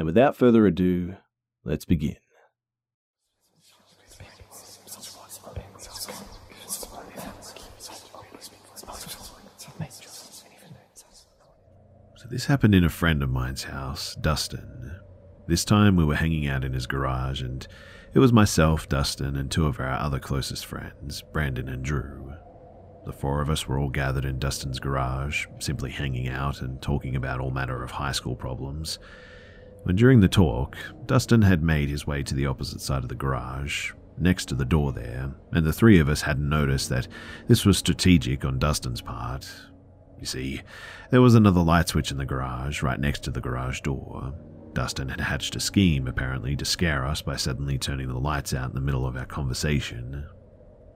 and without further ado, let's begin. So, this happened in a friend of mine's house, Dustin. This time we were hanging out in his garage, and it was myself, Dustin, and two of our other closest friends, Brandon and Drew. The four of us were all gathered in Dustin's garage, simply hanging out and talking about all manner of high school problems. When during the talk, Dustin had made his way to the opposite side of the garage, next to the door there, and the three of us hadn't noticed that this was strategic on Dustin's part. You see, there was another light switch in the garage, right next to the garage door. Dustin had hatched a scheme, apparently, to scare us by suddenly turning the lights out in the middle of our conversation.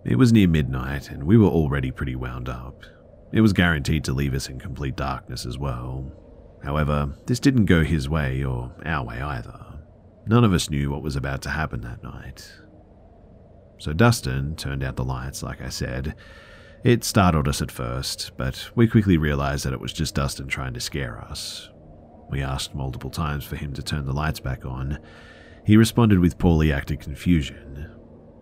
It was near midnight, and we were already pretty wound up. It was guaranteed to leave us in complete darkness as well. However, this didn't go his way or our way either. None of us knew what was about to happen that night. So Dustin turned out the lights, like I said. It startled us at first, but we quickly realized that it was just Dustin trying to scare us. We asked multiple times for him to turn the lights back on. He responded with poorly acted confusion.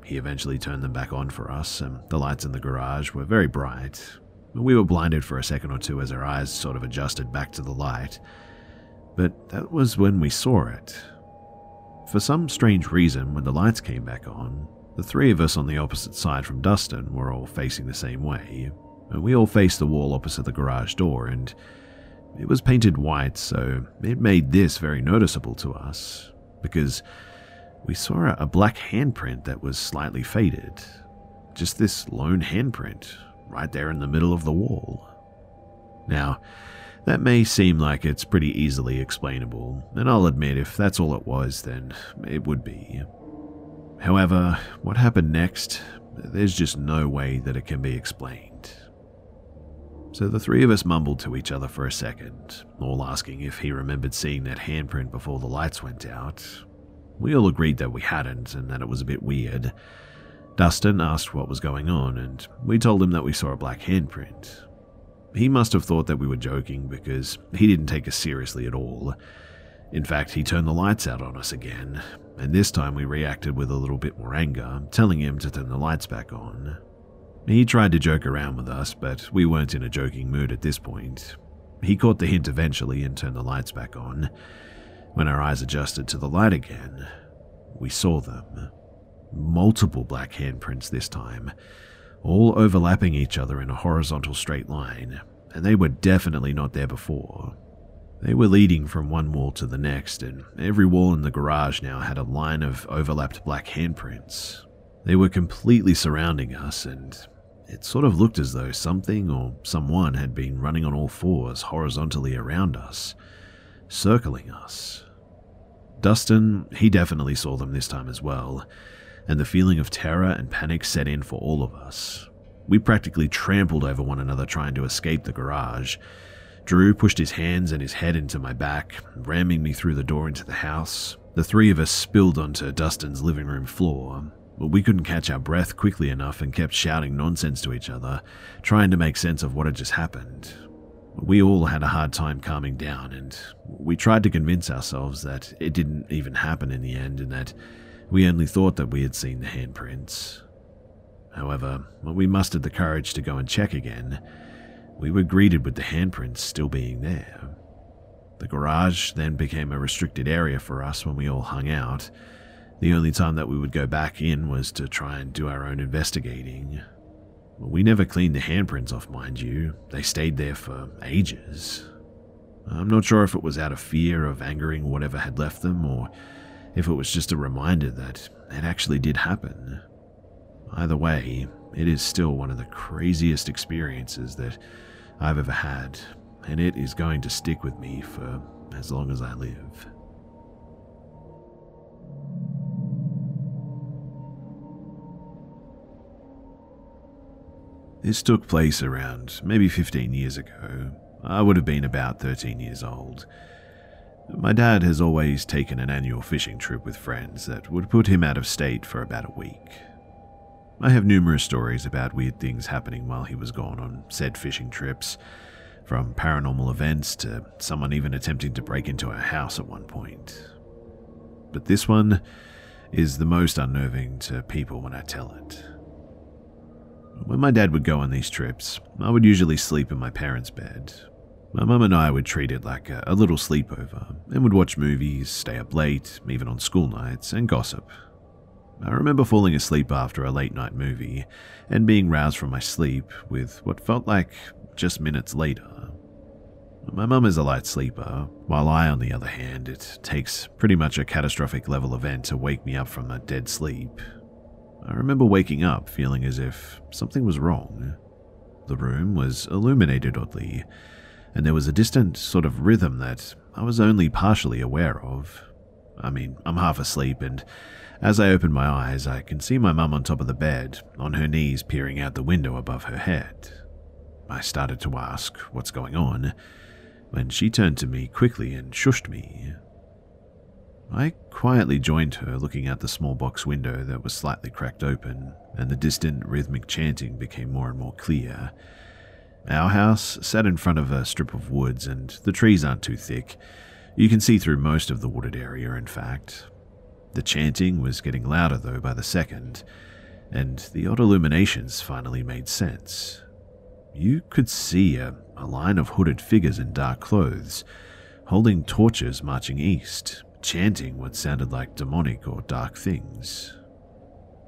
He eventually turned them back on for us, and the lights in the garage were very bright. We were blinded for a second or two as our eyes sort of adjusted back to the light. But that was when we saw it. For some strange reason, when the lights came back on, the three of us on the opposite side from Dustin were all facing the same way. And we all faced the wall opposite the garage door, and it was painted white, so it made this very noticeable to us. Because we saw a black handprint that was slightly faded. Just this lone handprint, right there in the middle of the wall. Now, that may seem like it's pretty easily explainable, and I'll admit if that's all it was, then it would be. However, what happened next, there's just no way that it can be explained. So the three of us mumbled to each other for a second, all asking if he remembered seeing that handprint before the lights went out, we all agreed that we hadn't and that it was a bit weird. Dustin asked what was going on, and we told him that we saw a black handprint. He must have thought that we were joking because he didn't take us seriously at all. In fact, he turned the lights out on us again, and this time we reacted with a little bit more anger, telling him to turn the lights back on. He tried to joke around with us, but we weren't in a joking mood at this point. He caught the hint eventually and turned the lights back on. When our eyes adjusted to the light again, we saw them. Multiple black handprints this time, all overlapping each other in a horizontal straight line, and they were definitely not there before. They were leading from one wall to the next, and every wall in the garage now had a line of overlapped black handprints. They were completely surrounding us, and it sort of looked as though something or someone had been running on all fours horizontally around us, circling us. Dustin, he definitely saw them this time as well, and the feeling of terror and panic set in for all of us. We practically trampled over one another trying to escape the garage. Drew pushed his hands and his head into my back, ramming me through the door into the house. The three of us spilled onto Dustin's living room floor. But we couldn't catch our breath quickly enough and kept shouting nonsense to each other, trying to make sense of what had just happened. We all had a hard time calming down, and we tried to convince ourselves that it didn't even happen in the end and that we only thought that we had seen the handprints. However, when we mustered the courage to go and check again, we were greeted with the handprints still being there. The garage then became a restricted area for us when we all hung out. The only time that we would go back in was to try and do our own investigating. We never cleaned the handprints off, mind you. They stayed there for ages. I'm not sure if it was out of fear of angering whatever had left them or if it was just a reminder that it actually did happen. Either way, it is still one of the craziest experiences that I've ever had, and it is going to stick with me for as long as I live. This took place around maybe 15 years ago. I would have been about 13 years old. My dad has always taken an annual fishing trip with friends that would put him out of state for about a week. I have numerous stories about weird things happening while he was gone on said fishing trips, from paranormal events to someone even attempting to break into our house at one point. But this one is the most unnerving to people when I tell it. When my dad would go on these trips, I would usually sleep in my parents' bed. My mum and I would treat it like a, a little sleepover and would watch movies, stay up late, even on school nights, and gossip I remember falling asleep after a late night movie and being roused from my sleep with what felt like just minutes later. My mum is a light sleeper, while I, on the other hand, it takes pretty much a catastrophic level event to wake me up from a dead sleep. I remember waking up feeling as if something was wrong. The room was illuminated oddly, and there was a distant sort of rhythm that I was only partially aware of. I mean, I'm half asleep, and as I open my eyes, I can see my mum on top of the bed, on her knees peering out the window above her head. I started to ask what's going on when she turned to me quickly and shushed me. I quietly joined her, looking out the small box window that was slightly cracked open, and the distant rhythmic chanting became more and more clear. Our house sat in front of a strip of woods, and the trees aren't too thick. You can see through most of the wooded area, in fact, the chanting was getting louder, though, by the second, and the odd illuminations finally made sense. You could see a, a line of hooded figures in dark clothes, holding torches marching east, chanting what sounded like demonic or dark things.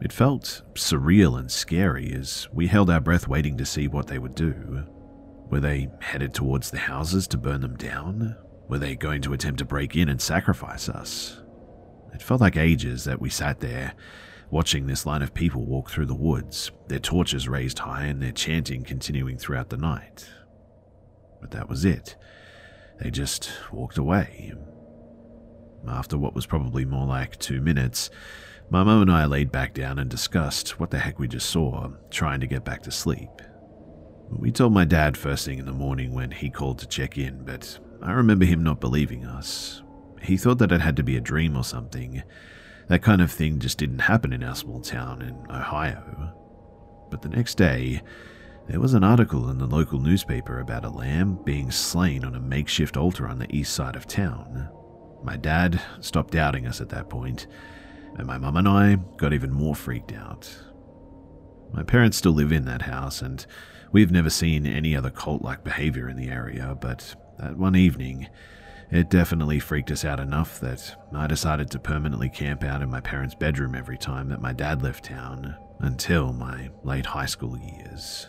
It felt surreal and scary as we held our breath waiting to see what they would do. Were they headed towards the houses to burn them down? Were they going to attempt to break in and sacrifice us? It felt like ages that we sat there, watching this line of people walk through the woods, their torches raised high and their chanting continuing throughout the night. But that was it. They just walked away. After what was probably more like two minutes, my mum and I laid back down and discussed what the heck we just saw, trying to get back to sleep. We told my dad first thing in the morning when he called to check in, but I remember him not believing us. He thought that it had to be a dream or something. That kind of thing just didn't happen in our small town in Ohio. But the next day, there was an article in the local newspaper about a lamb being slain on a makeshift altar on the east side of town. My dad stopped doubting us at that point, and my mum and I got even more freaked out. My parents still live in that house, and we've never seen any other cult like behavior in the area, but that one evening, it definitely freaked us out enough that I decided to permanently camp out in my parents' bedroom every time that my dad left town until my late high school years.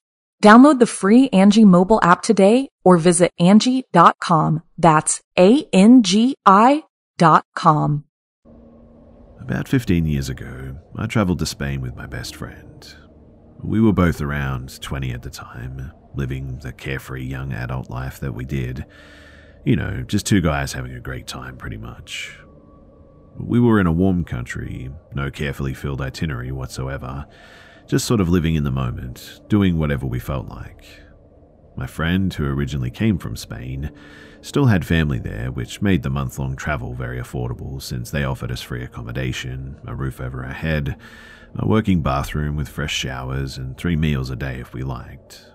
Download the free Angi mobile app today or visit Angi.com. That's A-N-G-I dot com. About 15 years ago, I travelled to Spain with my best friend. We were both around 20 at the time, living the carefree young adult life that we did. You know, just two guys having a great time, pretty much. We were in a warm country, no carefully filled itinerary whatsoever, just sort of living in the moment, doing whatever we felt like. My friend, who originally came from Spain, still had family there, which made the month long travel very affordable since they offered us free accommodation, a roof over our head, a working bathroom with fresh showers, and three meals a day if we liked.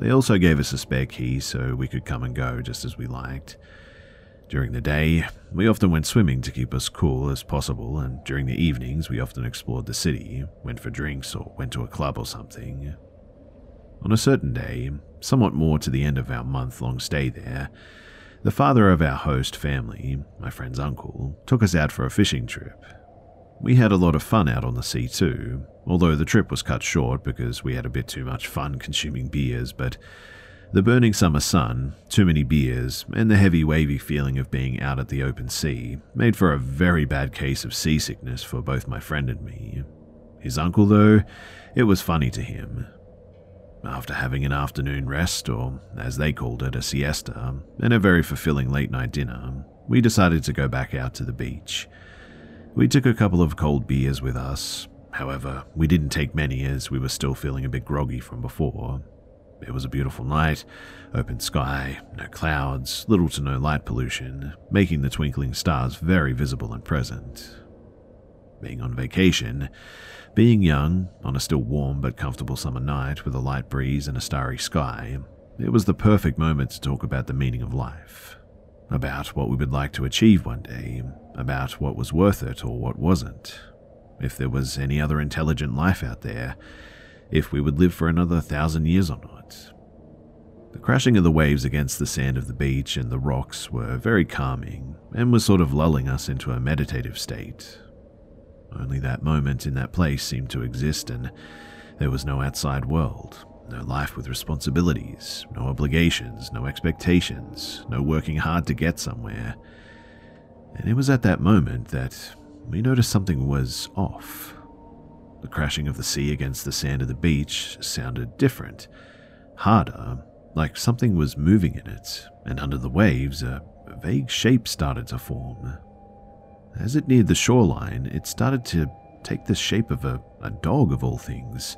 They also gave us a spare key so we could come and go just as we liked. During the day, we often went swimming to keep us cool as possible, and during the evenings, we often explored the city, went for drinks, or went to a club or something. On a certain day, somewhat more to the end of our month long stay there, the father of our host family, my friend's uncle, took us out for a fishing trip. We had a lot of fun out on the sea too, although the trip was cut short because we had a bit too much fun consuming beers, but the burning summer sun, too many beers, and the heavy wavy feeling of being out at the open sea made for a very bad case of seasickness for both my friend and me. His uncle, though, it was funny to him. After having an afternoon rest, or as they called it, a siesta, and a very fulfilling late night dinner, we decided to go back out to the beach. We took a couple of cold beers with us. However, we didn't take many as we were still feeling a bit groggy from before, it was a beautiful night, open sky, no clouds, little to no light pollution, making the twinkling stars very visible and present. Being on vacation, being young, on a still warm but comfortable summer night with a light breeze and a starry sky, it was the perfect moment to talk about the meaning of life. About what we would like to achieve one day, about what was worth it or what wasn't. If there was any other intelligent life out there, if we would live for another thousand years or not. Crashing of the waves against the sand of the beach and the rocks were very calming and was sort of lulling us into a meditative state. Only that moment in that place seemed to exist, and there was no outside world, no life with responsibilities, no obligations, no expectations, no working hard to get somewhere. And it was at that moment that we noticed something was off. The crashing of the sea against the sand of the beach sounded different, harder, like something was moving in it, and under the waves, a vague shape started to form. As it neared the shoreline, it started to take the shape of a, a dog, of all things.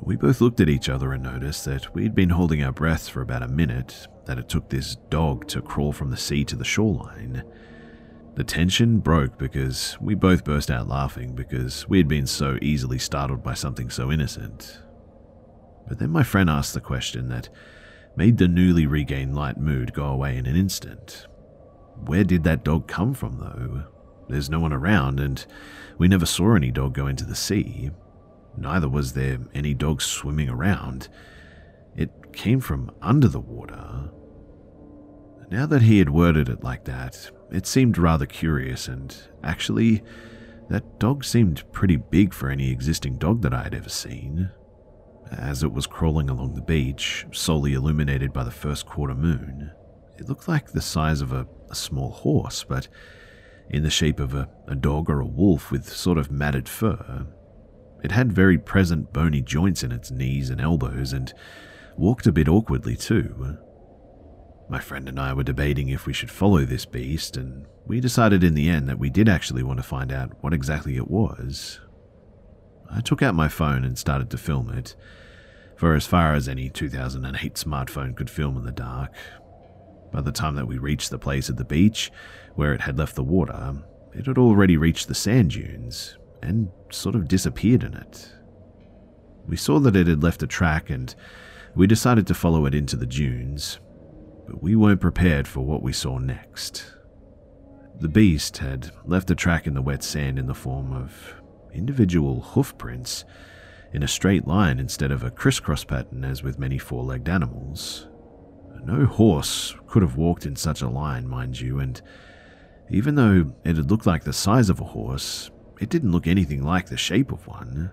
We both looked at each other and noticed that we'd been holding our breath for about a minute, that it took this dog to crawl from the sea to the shoreline. The tension broke because we both burst out laughing because we had been so easily startled by something so innocent. But then my friend asked the question that made the newly regained light mood go away in an instant. Where did that dog come from, though? There's no one around, and we never saw any dog go into the sea. Neither was there any dog swimming around. It came from under the water. Now that he had worded it like that, it seemed rather curious, and actually, that dog seemed pretty big for any existing dog that I had ever seen. As it was crawling along the beach, solely illuminated by the first quarter moon, it looked like the size of a, a small horse, but in the shape of a, a dog or a wolf with sort of matted fur. It had very present bony joints in its knees and elbows, and walked a bit awkwardly too. My friend and I were debating if we should follow this beast, and we decided in the end that we did actually want to find out what exactly it was. I took out my phone and started to film it, for as far as any 2008 smartphone could film in the dark. By the time that we reached the place at the beach, where it had left the water, it had already reached the sand dunes and sort of disappeared in it. We saw that it had left a track and we decided to follow it into the dunes, but we weren't prepared for what we saw next. The beast had left a track in the wet sand in the form of individual hoof prints in a straight line instead of a crisscross pattern as with many four legged animals. No horse could have walked in such a line, mind you, and even though it had looked like the size of a horse, it didn't look anything like the shape of one.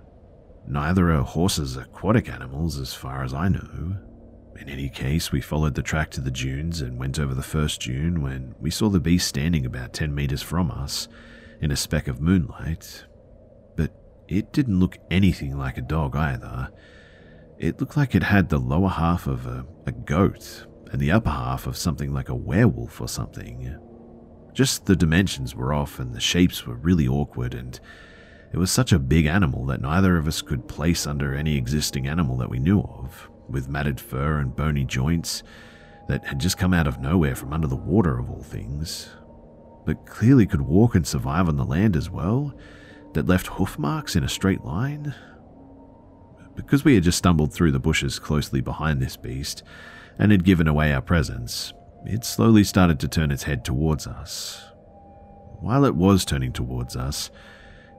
Neither are horses aquatic animals, as far as I know. In any case, we followed the track to the dunes and went over the first dune when we saw the beast standing about 10 meters from us in a speck of moonlight. It didn't look anything like a dog either. It looked like it had the lower half of a, a goat and the upper half of something like a werewolf or something. Just the dimensions were off and the shapes were really awkward, and it was such a big animal that neither of us could place under any existing animal that we knew of, with matted fur and bony joints that had just come out of nowhere from under the water of all things, but clearly could walk and survive on the land as well, that left hoof marks in a straight line. Because we had just stumbled through the bushes closely behind this beast, and had given away our presence, it slowly started to turn its head towards us. While it was turning towards us,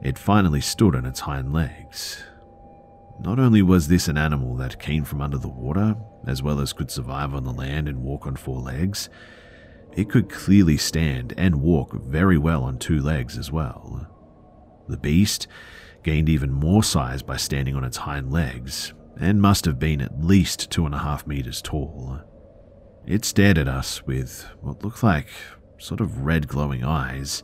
it finally stood on its hind legs. Not only was this an animal that came from under the water, as well as could survive on the land and walk on four legs, it could clearly stand and walk very well on two legs as well. The beast gained even more size by standing on its hind legs, and must have been at least two and a half meters tall. It stared at us with what looked like sort of red glowing eyes.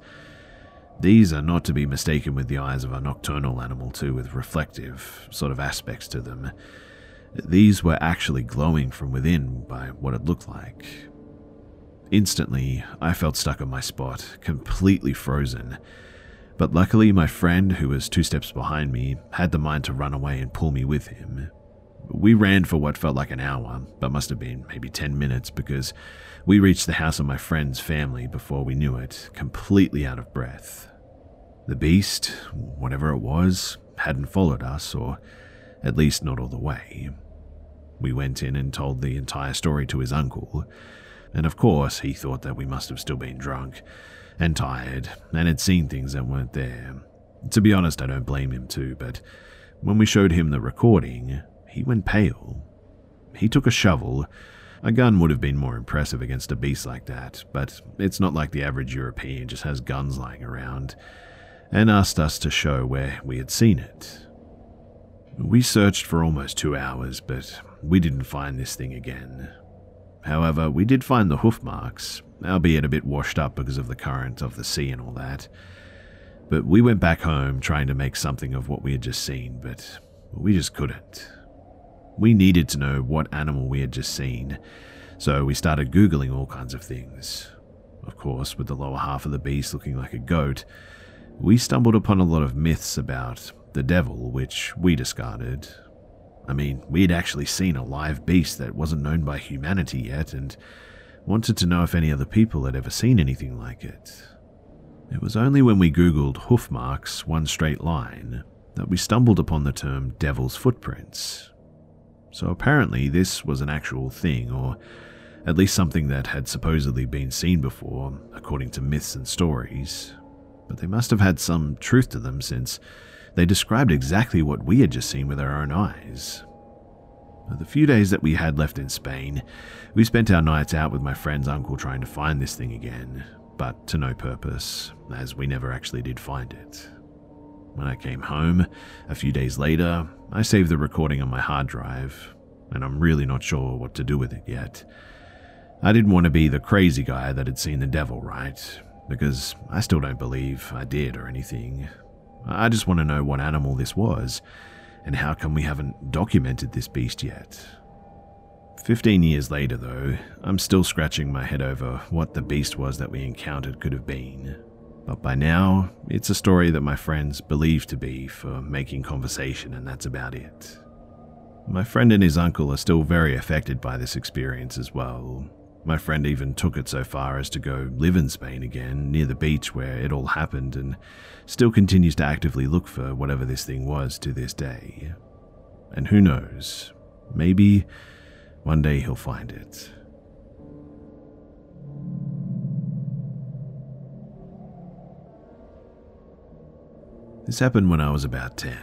These are not to be mistaken with the eyes of a nocturnal animal, too, with reflective sort of aspects to them. These were actually glowing from within by what it looked like. Instantly, I felt stuck on my spot, completely frozen. But luckily, my friend, who was two steps behind me, had the mind to run away and pull me with him. We ran for what felt like an hour, but must have been maybe 10 minutes because we reached the house of my friend's family before we knew it, completely out of breath. The beast, whatever it was, hadn't followed us, or at least not all the way. We went in and told the entire story to his uncle, and of course he thought that we must have still been drunk and tired and had seen things that weren't there. To be honest, I don't blame him too, but when we showed him the recording, he went pale. He took a shovel. A gun would have been more impressive against a beast like that, but it's not like the average European just has guns lying around, and asked us to show where we had seen it. We searched for almost two hours, but we didn't find this thing again. However, we did find the hoof marks, albeit a bit washed up because of the current of the sea and all that. But we went back home trying to make something of what we had just seen, but we just couldn't. We needed to know what animal we had just seen, so we started Googling all kinds of things. Of course, with the lower half of the beast looking like a goat, we stumbled upon a lot of myths about the devil, which we discarded. I mean, we had actually seen a live beast that wasn't known by humanity yet and wanted to know if any other people had ever seen anything like it. It was only when we googled hoof marks, one straight line, that we stumbled upon the term devil's footprints, so apparently, this was an actual thing, or at least something that had supposedly been seen before, according to myths and stories. But they must have had some truth to them since they described exactly what we had just seen with our own eyes. The few days that we had left in Spain, we spent our nights out with my friend's uncle trying to find this thing again, but to no purpose, as we never actually did find it. When I came home, a few days later, I saved the recording on my hard drive, and I'm really not sure what to do with it yet. I didn't want to be the crazy guy that had seen the devil, right? Because I still don't believe I did or anything. I just want to know what animal this was, and how come we haven't documented this beast yet. Fifteen years later, though, I'm still scratching my head over what the beast was that we encountered could have been. But by now, it's a story that my friends believe to be for making conversation, and that's about it. My friend and his uncle are still very affected by this experience as well. My friend even took it so far as to go live in Spain again, near the beach where it all happened, and still continues to actively look for whatever this thing was to this day. And who knows, maybe one day he'll find it. This happened when I was about 10.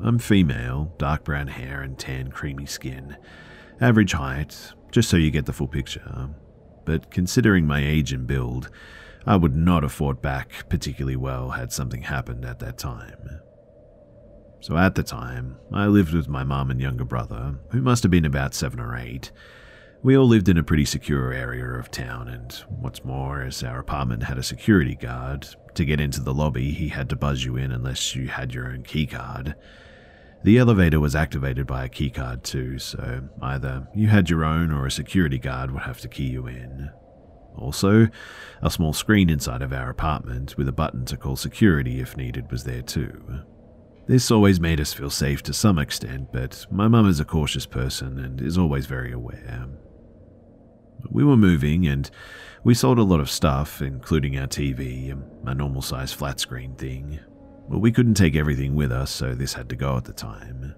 I'm female, dark brown hair and tan, creamy skin. Average height, just so you get the full picture. Um, but considering my age and build, I would not have fought back particularly well had something happened at that time. So at the time, I lived with my mum and younger brother, who must have been about seven or eight. We all lived in a pretty secure area of town, and what's more, as our apartment had a security guard, to get into the lobby, he had to buzz you in unless you had your own keycard. The elevator was activated by a keycard too, so either you had your own or a security guard would have to key you in. Also, a small screen inside of our apartment with a button to call security if needed was there too. This always made us feel safe to some extent, but my mum is a cautious person and is always very aware. We were moving and we sold a lot of stuff, including our TV, a normal size flat screen thing. But we couldn't take everything with us, so this had to go at the time.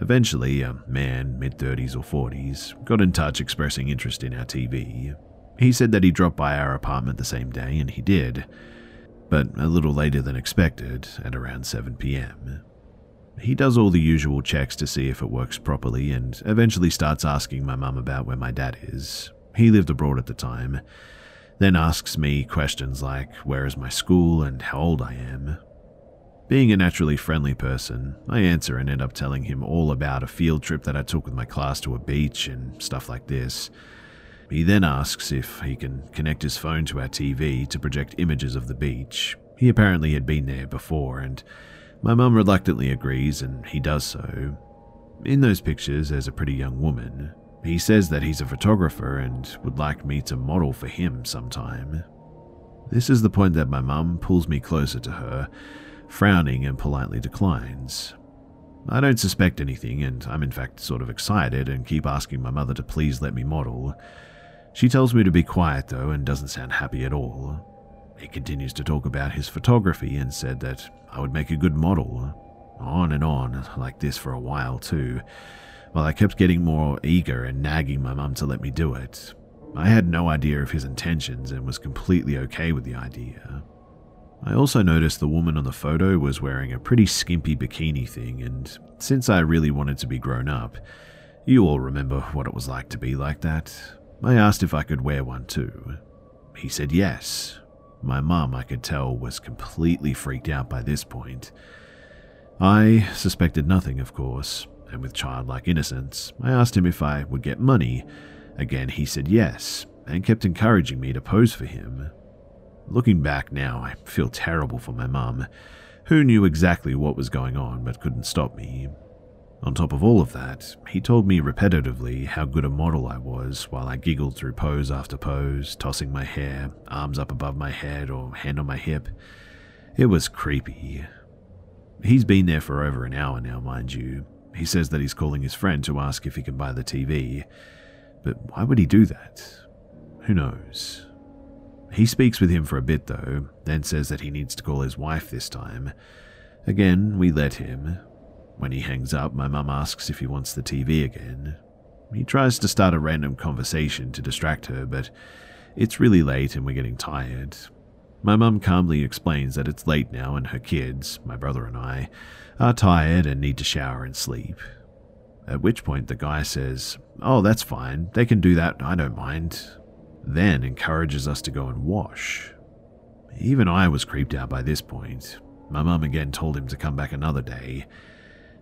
Eventually, a man, mid 30s or 40s, got in touch expressing interest in our TV. He said that he dropped by our apartment the same day, and he did, but a little later than expected, at around 7 pm. He does all the usual checks to see if it works properly and eventually starts asking my mum about where my dad is. He lived abroad at the time. Then asks me questions like where is my school and how old I am. Being a naturally friendly person, I answer and end up telling him all about a field trip that I took with my class to a beach and stuff like this. He then asks if he can connect his phone to our TV to project images of the beach. He apparently had been there before, and my mum reluctantly agrees, and he does so. In those pictures, there's a pretty young woman. He says that he's a photographer and would like me to model for him sometime. This is the point that my mum pulls me closer to her, frowning and politely declines. I don't suspect anything, and I'm in fact sort of excited and keep asking my mother to please let me model. She tells me to be quiet though and doesn't sound happy at all. He continues to talk about his photography and said that I would make a good model. On and on, like this for a while too, while I kept getting more eager and nagging my mum to let me do it. I had no idea of his intentions and was completely okay with the idea. I also noticed the woman on the photo was wearing a pretty skimpy bikini thing, and since I really wanted to be grown up, you all remember what it was like to be like that. I asked if I could wear one too. He said yes. My mum, I could tell, was completely freaked out by this point. I suspected nothing, of course, and with childlike innocence, I asked him if I would get money. Again, he said yes, and kept encouraging me to pose for him. Looking back now, I feel terrible for my mum, who knew exactly what was going on but couldn't stop me. On top of all of that, he told me repetitively how good a model I was while I giggled through pose after pose, tossing my hair, arms up above my head or hand on my hip. It was creepy. He's been there for over an hour now, mind you. He says that he's calling his friend to ask if he can buy the TV. But why would he do that? Who knows? He speaks with him for a bit, though, then says that he needs to call his wife this time. Again, we let him, when he hangs up, my mum asks if he wants the TV again. He tries to start a random conversation to distract her, but it's really late and we're getting tired. My mum calmly explains that it's late now and her kids, my brother and I, are tired and need to shower and sleep. At which point the guy says, Oh, that's fine, they can do that, I don't mind. Then encourages us to go and wash. Even I was creeped out by this point. My mum again told him to come back another day,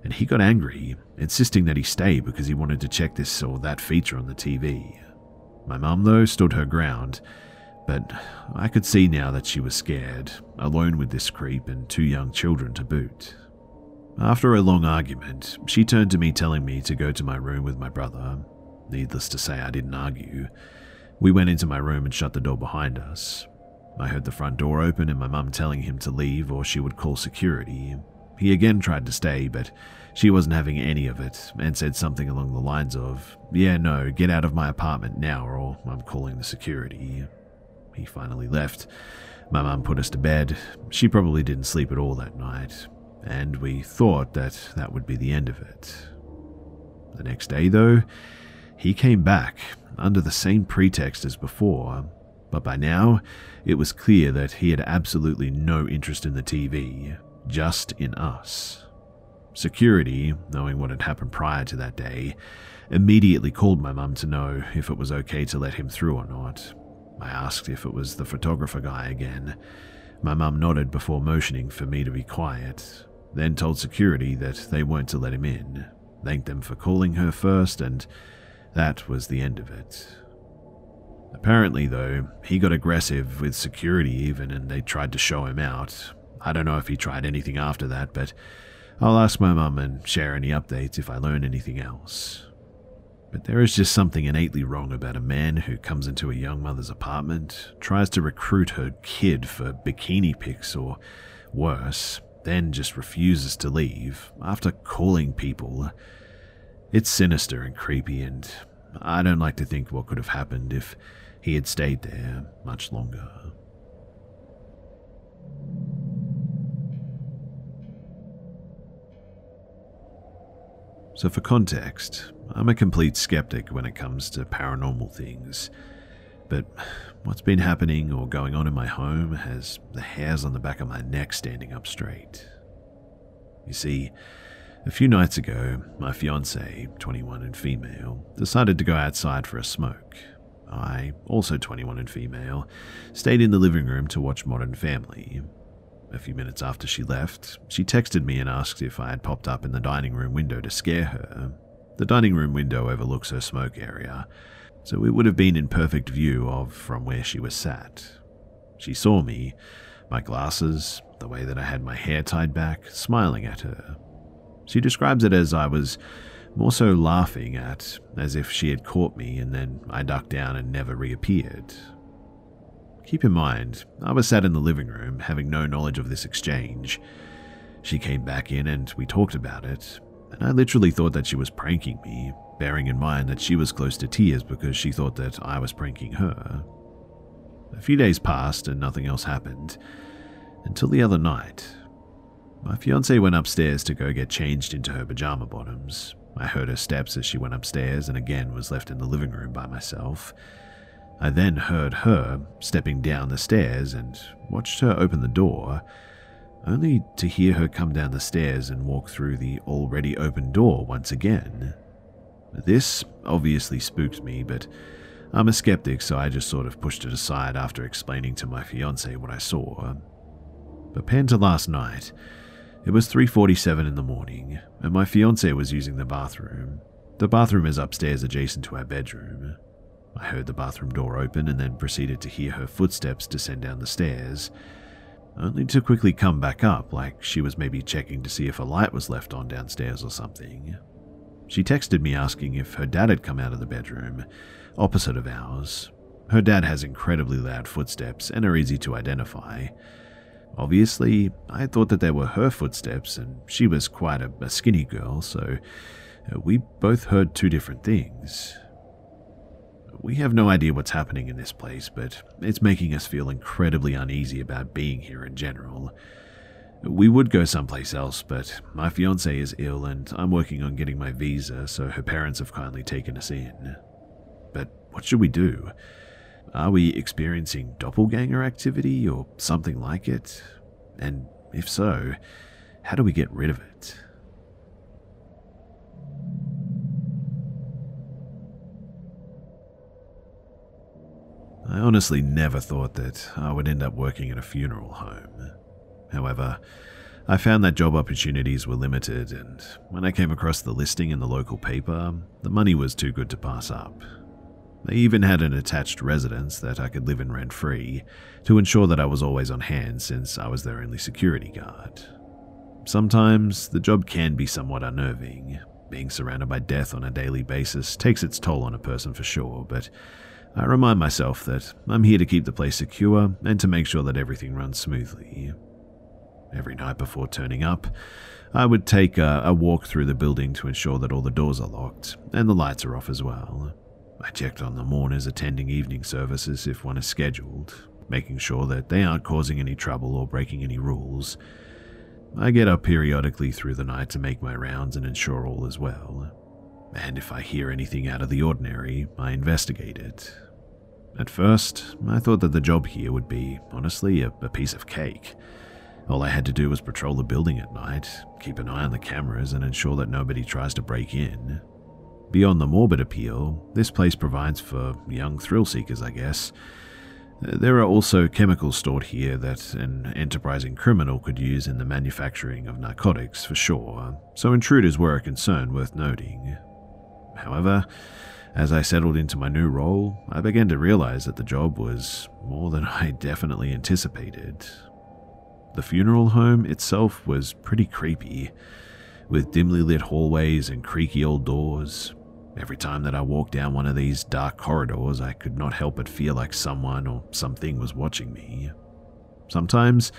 and he got angry, insisting that he stay because he wanted to check this or that feature on the TV. My mum, though, stood her ground, but I could see now that she was scared, alone with this creep and two young children to boot. After a long argument, she turned to me telling me to go to my room with my brother. Needless to say, I didn't argue. We went into my room and shut the door behind us. I heard the front door open and my mum telling him to leave or she would call security, he again tried to stay, but she wasn't having any of it and said something along the lines of, Yeah, no, get out of my apartment now or I'm calling the security. He finally left. My mum put us to bed. She probably didn't sleep at all that night, and we thought that that would be the end of it. The next day, though, he came back under the same pretext as before, but by now it was clear that he had absolutely no interest in the TV just in us. Security, knowing what had happened prior to that day, immediately called my mum to know if it was okay to let him through or not. I asked if it was the photographer guy again. My mum nodded before motioning for me to be quiet, then told security that they weren't to let him in, thanked them for calling her first, and that was the end of it. Apparently, though, he got aggressive with security even, and they tried to show him out. I don't know if he tried anything after that, but I'll ask my mum and share any updates if I learn anything else. But there is just something innately wrong about a man who comes into a young mother's apartment, tries to recruit her kid for bikini pics or worse, then just refuses to leave after calling people. It's sinister and creepy, and I don't like to think what could have happened if he had stayed there much longer. So, for context, I'm a complete skeptic when it comes to paranormal things. But what's been happening or going on in my home has the hairs on the back of my neck standing up straight. You see, a few nights ago, my fiance, 21 and female, decided to go outside for a smoke. I, also 21 and female, stayed in the living room to watch Modern Family. A few minutes after she left, she texted me and asked if I had popped up in the dining room window to scare her. The dining room window overlooks her smoke area, so it would have been in perfect view of from where she was sat. She saw me, my glasses, the way that I had my hair tied back, smiling at her. She describes it as I was more so laughing at, as if she had caught me and then I ducked down and never reappeared. Keep in mind, I was sat in the living room, having no knowledge of this exchange. She came back in and we talked about it, and I literally thought that she was pranking me, bearing in mind that she was close to tears because she thought that I was pranking her. A few days passed and nothing else happened, until the other night. My fiance went upstairs to go get changed into her pajama bottoms. I heard her steps as she went upstairs and again was left in the living room by myself. I then heard her stepping down the stairs and watched her open the door, only to hear her come down the stairs and walk through the already open door once again. This obviously spooked me, but I'm a skeptic, so I just sort of pushed it aside after explaining to my fiance what I saw. But pan to last night, it was 3:47 in the morning, and my fiance was using the bathroom. The bathroom is upstairs adjacent to our bedroom. I heard the bathroom door open and then proceeded to hear her footsteps descend down the stairs, only to quickly come back up like she was maybe checking to see if a light was left on downstairs or something. She texted me asking if her dad had come out of the bedroom, opposite of ours. Her dad has incredibly loud footsteps and are easy to identify. Obviously, I thought that they were her footsteps, and she was quite a, a skinny girl, so uh, we both heard two different things. We have no idea what's happening in this place, but it's making us feel incredibly uneasy about being here in general. We would go someplace else, but my fiance is ill and I'm working on getting my visa, so her parents have kindly taken us in. But what should we do? Are we experiencing doppelganger activity or something like it? And if so, how do we get rid of it? I honestly never thought that I would end up working in a funeral home. However, I found that job opportunities were limited, and when I came across the listing in the local paper, the money was too good to pass up. They even had an attached residence that I could live in rent free to ensure that I was always on hand since I was their only security guard. Sometimes the job can be somewhat unnerving. Being surrounded by death on a daily basis takes its toll on a person for sure, but I remind myself that I'm here to keep the place secure and to make sure that everything runs smoothly. Every night before turning up, I would take a, a walk through the building to ensure that all the doors are locked and the lights are off as well. I checked on the mourners attending evening services if one is scheduled, making sure that they aren't causing any trouble or breaking any rules. I get up periodically through the night to make my rounds and ensure all is well. And if I hear anything out of the ordinary, I investigate it. At first, I thought that the job here would be, honestly, a, a piece of cake. All I had to do was patrol the building at night, keep an eye on the cameras, and ensure that nobody tries to break in. Beyond the morbid appeal, this place provides for young thrill seekers, I guess. There are also chemicals stored here that an enterprising criminal could use in the manufacturing of narcotics, for sure, so intruders were a concern worth noting. However, as I settled into my new role, I began to realize that the job was more than I definitely anticipated. The funeral home itself was pretty creepy, with dimly lit hallways and creaky old doors. Every time that I walked down one of these dark corridors, I could not help but feel like someone or something was watching me. Sometimes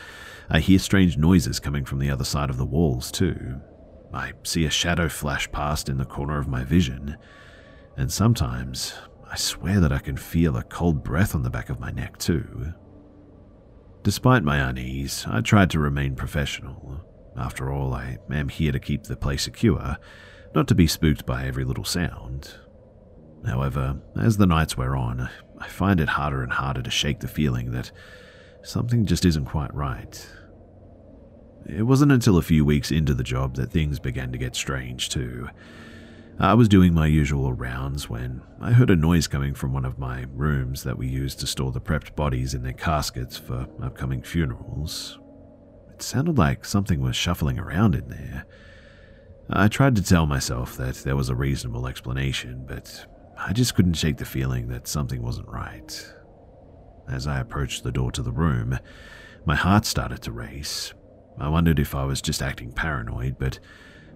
I hear strange noises coming from the other side of the walls, too. I see a shadow flash past in the corner of my vision, and sometimes I swear that I can feel a cold breath on the back of my neck, too. Despite my unease, I tried to remain professional. After all, I am here to keep the place secure, not to be spooked by every little sound. However, as the nights wear on, I find it harder and harder to shake the feeling that something just isn't quite right. It wasn't until a few weeks into the job that things began to get strange, too. I was doing my usual rounds when I heard a noise coming from one of my rooms that we used to store the prepped bodies in their caskets for upcoming funerals. It sounded like something was shuffling around in there. I tried to tell myself that there was a reasonable explanation, but I just couldn't shake the feeling that something wasn't right. As I approached the door to the room, my heart started to race. I wondered if I was just acting paranoid, but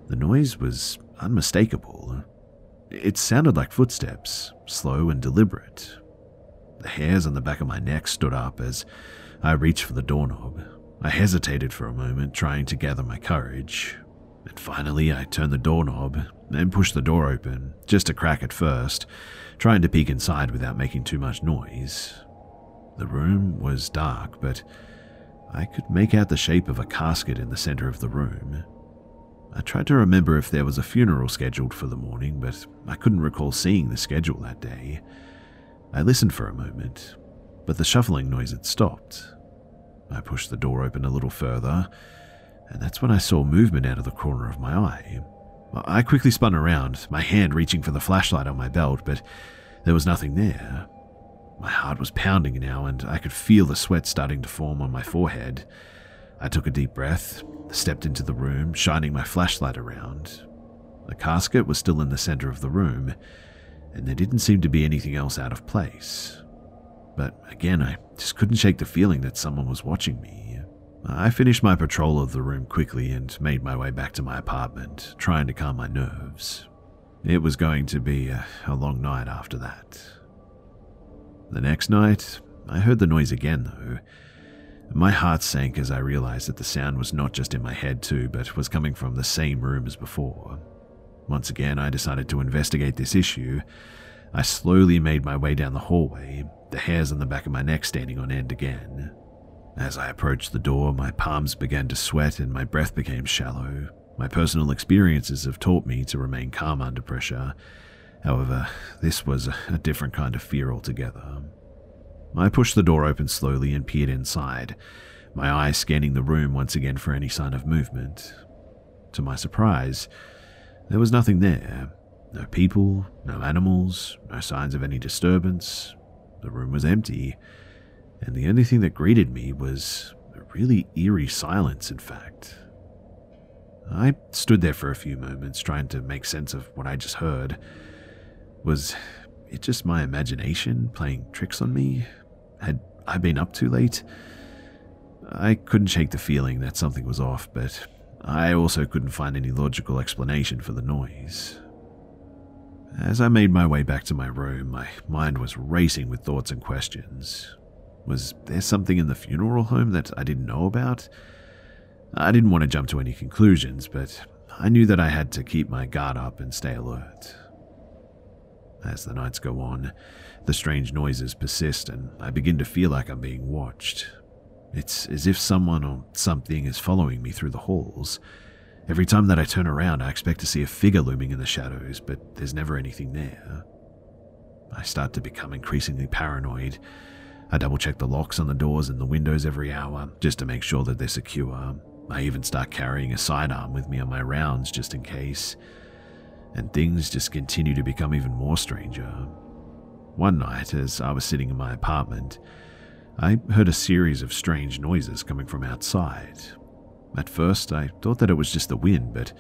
the noise was unmistakable. It sounded like footsteps, slow and deliberate. The hairs on the back of my neck stood up as I reached for the doorknob. I hesitated for a moment, trying to gather my courage. And finally, I turned the doorknob and pushed the door open, just a crack at first, trying to peek inside without making too much noise. The room was dark, but I could make out the shape of a casket in the center of the room. I tried to remember if there was a funeral scheduled for the morning, but I couldn't recall seeing the schedule that day. I listened for a moment, but the shuffling noise had stopped. I pushed the door open a little further, and that's when I saw movement out of the corner of my eye. I quickly spun around, my hand reaching for the flashlight on my belt, but there was nothing there. My heart was pounding now, and I could feel the sweat starting to form on my forehead. I took a deep breath, stepped into the room, shining my flashlight around. The casket was still in the center of the room, and there didn't seem to be anything else out of place. But again, I just couldn't shake the feeling that someone was watching me. I finished my patrol of the room quickly and made my way back to my apartment, trying to calm my nerves. It was going to be a, a long night after that. The next night, I heard the noise again, though, my heart sank as I realized that the sound was not just in my head, too, but was coming from the same room as before. Once again, I decided to investigate this issue. I slowly made my way down the hallway, the hairs on the back of my neck standing on end again. As I approached the door, my palms began to sweat and my breath became shallow. My personal experiences have taught me to remain calm under pressure. However, this was a different kind of fear altogether. I pushed the door open slowly and peered inside, my eyes scanning the room once again for any sign of movement. To my surprise, there was nothing there. No people, no animals, no signs of any disturbance. The room was empty, and the only thing that greeted me was a really eerie silence, in fact. I stood there for a few moments trying to make sense of what I just heard. Was it just my imagination playing tricks on me? Had I been up too late? I couldn't shake the feeling that something was off, but I also couldn't find any logical explanation for the noise. As I made my way back to my room, my mind was racing with thoughts and questions. Was there something in the funeral home that I didn't know about? I didn't want to jump to any conclusions, but I knew that I had to keep my guard up and stay alert. As the nights go on, the strange noises persist, and I begin to feel like I'm being watched. It's as if someone or something is following me through the halls. Every time that I turn around, I expect to see a figure looming in the shadows, but there's never anything there. I start to become increasingly paranoid. I double check the locks on the doors and the windows every hour just to make sure that they're secure. I even start carrying a sidearm with me on my rounds just in case. And things just continue to become even more stranger. One night, as I was sitting in my apartment, I heard a series of strange noises coming from outside. At first, I thought that it was just the wind, but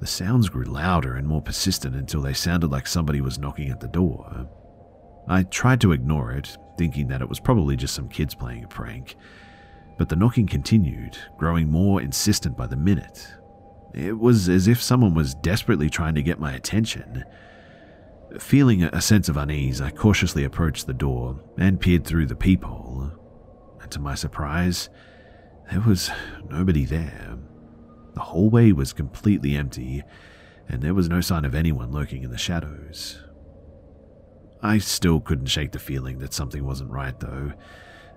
the sounds grew louder and more persistent until they sounded like somebody was knocking at the door. I tried to ignore it, thinking that it was probably just some kids playing a prank, but the knocking continued, growing more insistent by the minute. It was as if someone was desperately trying to get my attention. Feeling a sense of unease, I cautiously approached the door and peered through the peephole. And to my surprise, there was nobody there. The hallway was completely empty, and there was no sign of anyone lurking in the shadows. I still couldn't shake the feeling that something wasn't right, though.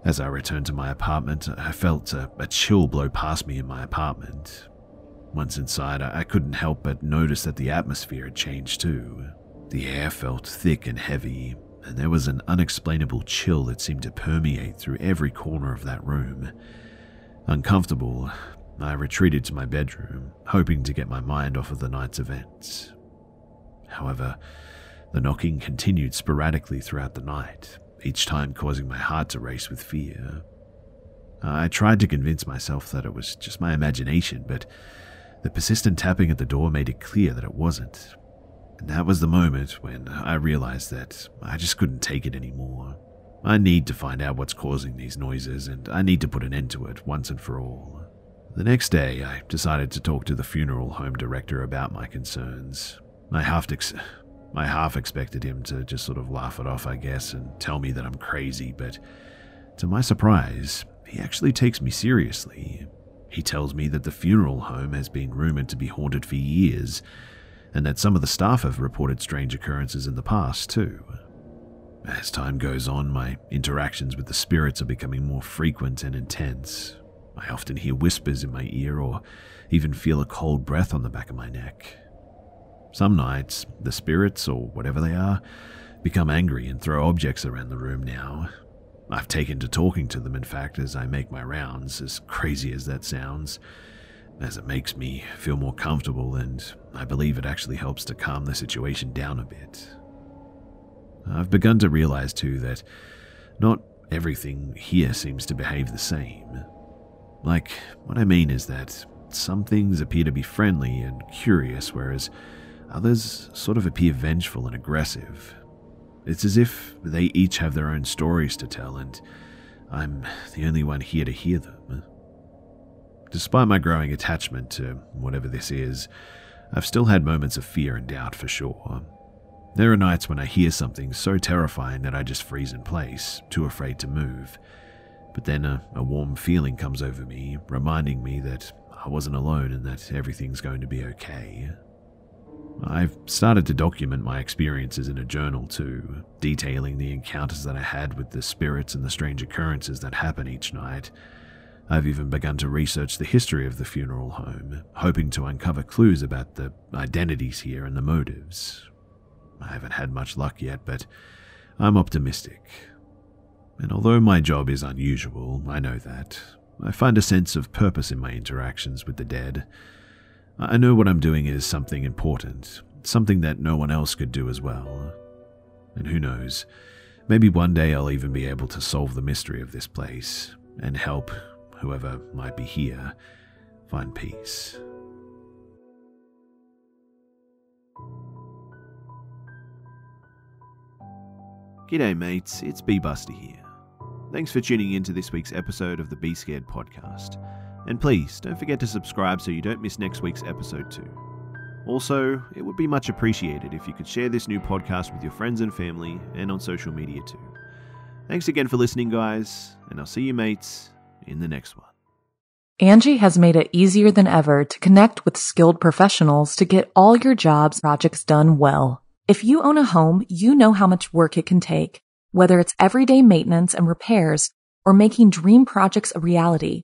As I returned to my apartment, I felt a, a chill blow past me in my apartment. Once inside, I, I couldn't help but notice that the atmosphere had changed too. The air felt thick and heavy, and there was an unexplainable chill that seemed to permeate through every corner of that room. Uncomfortable, I retreated to my bedroom, hoping to get my mind off of the night's events. However, the knocking continued sporadically throughout the night, each time causing my heart to race with fear. I tried to convince myself that it was just my imagination, but the persistent tapping at the door made it clear that it wasn't. And that was the moment when I realized that I just couldn't take it anymore. I need to find out what's causing these noises, and I need to put an end to it once and for all. The next day, I decided to talk to the funeral home director about my concerns. I half, ex- I half expected him to just sort of laugh it off, I guess, and tell me that I'm crazy, but to my surprise, he actually takes me seriously. He tells me that the funeral home has been rumored to be haunted for years, and that some of the staff have reported strange occurrences in the past, too. As time goes on, my interactions with the spirits are becoming more frequent and intense. I often hear whispers in my ear or even feel a cold breath on the back of my neck. Some nights, the spirits, or whatever they are, become angry and throw objects around the room now. I've taken to talking to them, in fact, as I make my rounds, as crazy as that sounds, as it makes me feel more comfortable, and I believe it actually helps to calm the situation down a bit. I've begun to realize, too, that not everything here seems to behave the same. Like, what I mean is that some things appear to be friendly and curious, whereas others sort of appear vengeful and aggressive. It's as if they each have their own stories to tell, and I'm the only one here to hear them. Despite my growing attachment to whatever this is, I've still had moments of fear and doubt for sure. There are nights when I hear something so terrifying that I just freeze in place, too afraid to move. But then a, a, warm feeling comes over me, reminding me that I wasn't alone and that everything's going to be okay. I've started to document my experiences in a journal too, detailing the encounters that I had with the spirits and the strange occurrences that happen each night. I've even begun to research the history of the funeral home, hoping to uncover clues about the identities here and the motives. I haven't had much luck yet, but I'm optimistic. And although my job is unusual, I know that. I find a sense of purpose in my interactions with the dead. I know what I'm doing is something important, something that no one else could do as well. And who knows, maybe one day I'll even be able to solve the mystery of this place and help whoever might be here find peace. G'day, mates, it's B Buster here. Thanks for tuning in to this week's episode of the Be Scared podcast. And please don't forget to subscribe so you don't miss next week's episode too. Also, it would be much appreciated if you could share this new podcast with your friends and family and on social media too. Thanks again for listening, guys, and I'll see you mates in the next one. Angi has made it easier than ever to connect with skilled professionals to get all your jobs projects done well. If you own a home, you know how much work it can take, whether it's everyday maintenance and repairs or making dream projects a reality.